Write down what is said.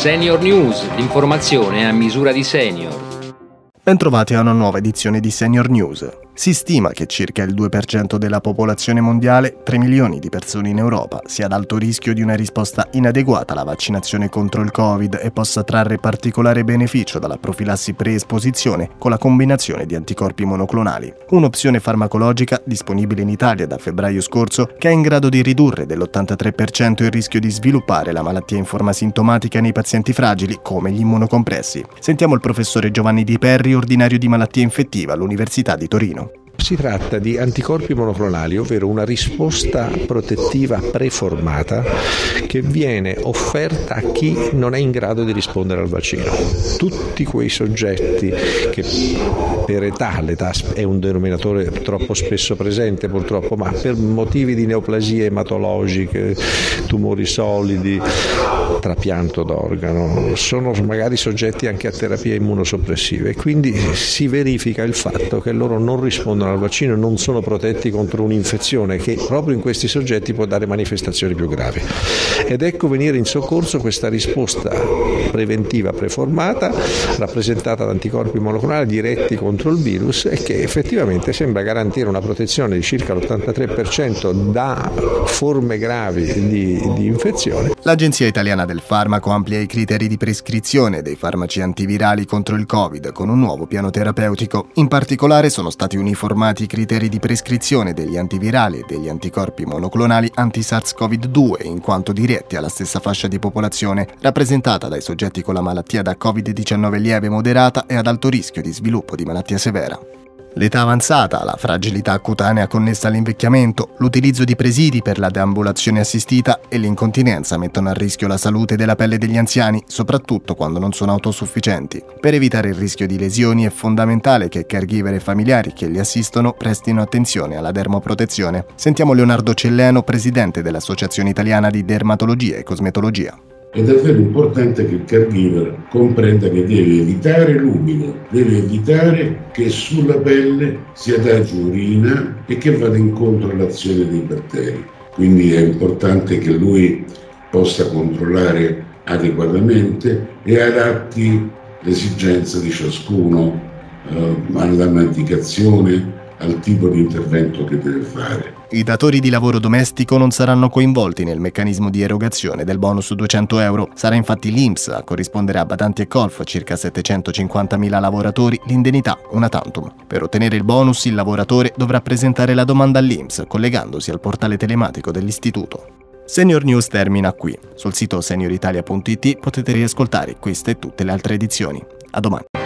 Senior News, l'informazione a misura di senior. Bentrovati a una nuova edizione di Senior News. Si stima che circa il 2% della popolazione mondiale, 3 milioni di persone in Europa, sia ad alto rischio di una risposta inadeguata alla vaccinazione contro il Covid e possa trarre particolare beneficio dalla profilassi preesposizione con la combinazione di anticorpi monoclonali, un'opzione farmacologica disponibile in Italia da febbraio scorso che è in grado di ridurre dell'83% il rischio di sviluppare la malattia in forma sintomatica nei pazienti fragili come gli immunocompressi. Sentiamo il professore Giovanni Di Perri, ordinario di malattia infettiva all'Università di Torino. Si tratta di anticorpi monoclonali, ovvero una risposta protettiva preformata che viene offerta a chi non è in grado di rispondere al vaccino. Tutti quei soggetti che per età, l'età è un denominatore troppo spesso presente purtroppo, ma per motivi di neoplasie ematologiche, tumori solidi, trapianto d'organo, sono magari soggetti anche a terapie immunosoppressive quindi si verifica il fatto che loro non rispondono al vaccino non sono protetti contro un'infezione che proprio in questi soggetti può dare manifestazioni più gravi. Ed ecco venire in soccorso questa risposta preventiva preformata, rappresentata da anticorpi monoclonali diretti contro il virus e che effettivamente sembra garantire una protezione di circa l'83% da forme gravi di, di infezione. L'Agenzia Italiana del Farmaco amplia i criteri di prescrizione dei farmaci antivirali contro il Covid con un nuovo piano terapeutico. In particolare sono stati uniformati uniformati i criteri di prescrizione degli antivirali e degli anticorpi monoclonali anti-SARS-CoV-2 in quanto diretti alla stessa fascia di popolazione rappresentata dai soggetti con la malattia da Covid-19 lieve moderata e ad alto rischio di sviluppo di malattia severa. L'età avanzata, la fragilità cutanea connessa all'invecchiamento, l'utilizzo di presidi per la deambulazione assistita e l'incontinenza mettono a rischio la salute della pelle degli anziani, soprattutto quando non sono autosufficienti. Per evitare il rischio di lesioni è fondamentale che caregiver e familiari che li assistono prestino attenzione alla dermoprotezione. Sentiamo Leonardo Celleno, presidente dell'Associazione Italiana di Dermatologia e Cosmetologia. È davvero importante che il caregiver comprenda che deve evitare l'umido, deve evitare che sulla pelle si adagi urina e che vada incontro all'azione dei batteri. Quindi è importante che lui possa controllare adeguatamente e adatti l'esigenza di ciascuno eh, alla medicazione, al tipo di intervento che deve fare. I datori di lavoro domestico non saranno coinvolti nel meccanismo di erogazione del bonus 200 euro. Sarà infatti l'INPS a corrispondere a badanti e colf, circa 750.000 lavoratori, l'indennità una tantum. Per ottenere il bonus il lavoratore dovrà presentare la domanda all'INPS collegandosi al portale telematico dell'istituto. Senior News termina qui. Sul sito senioritalia.it potete riascoltare queste e tutte le altre edizioni. A domani.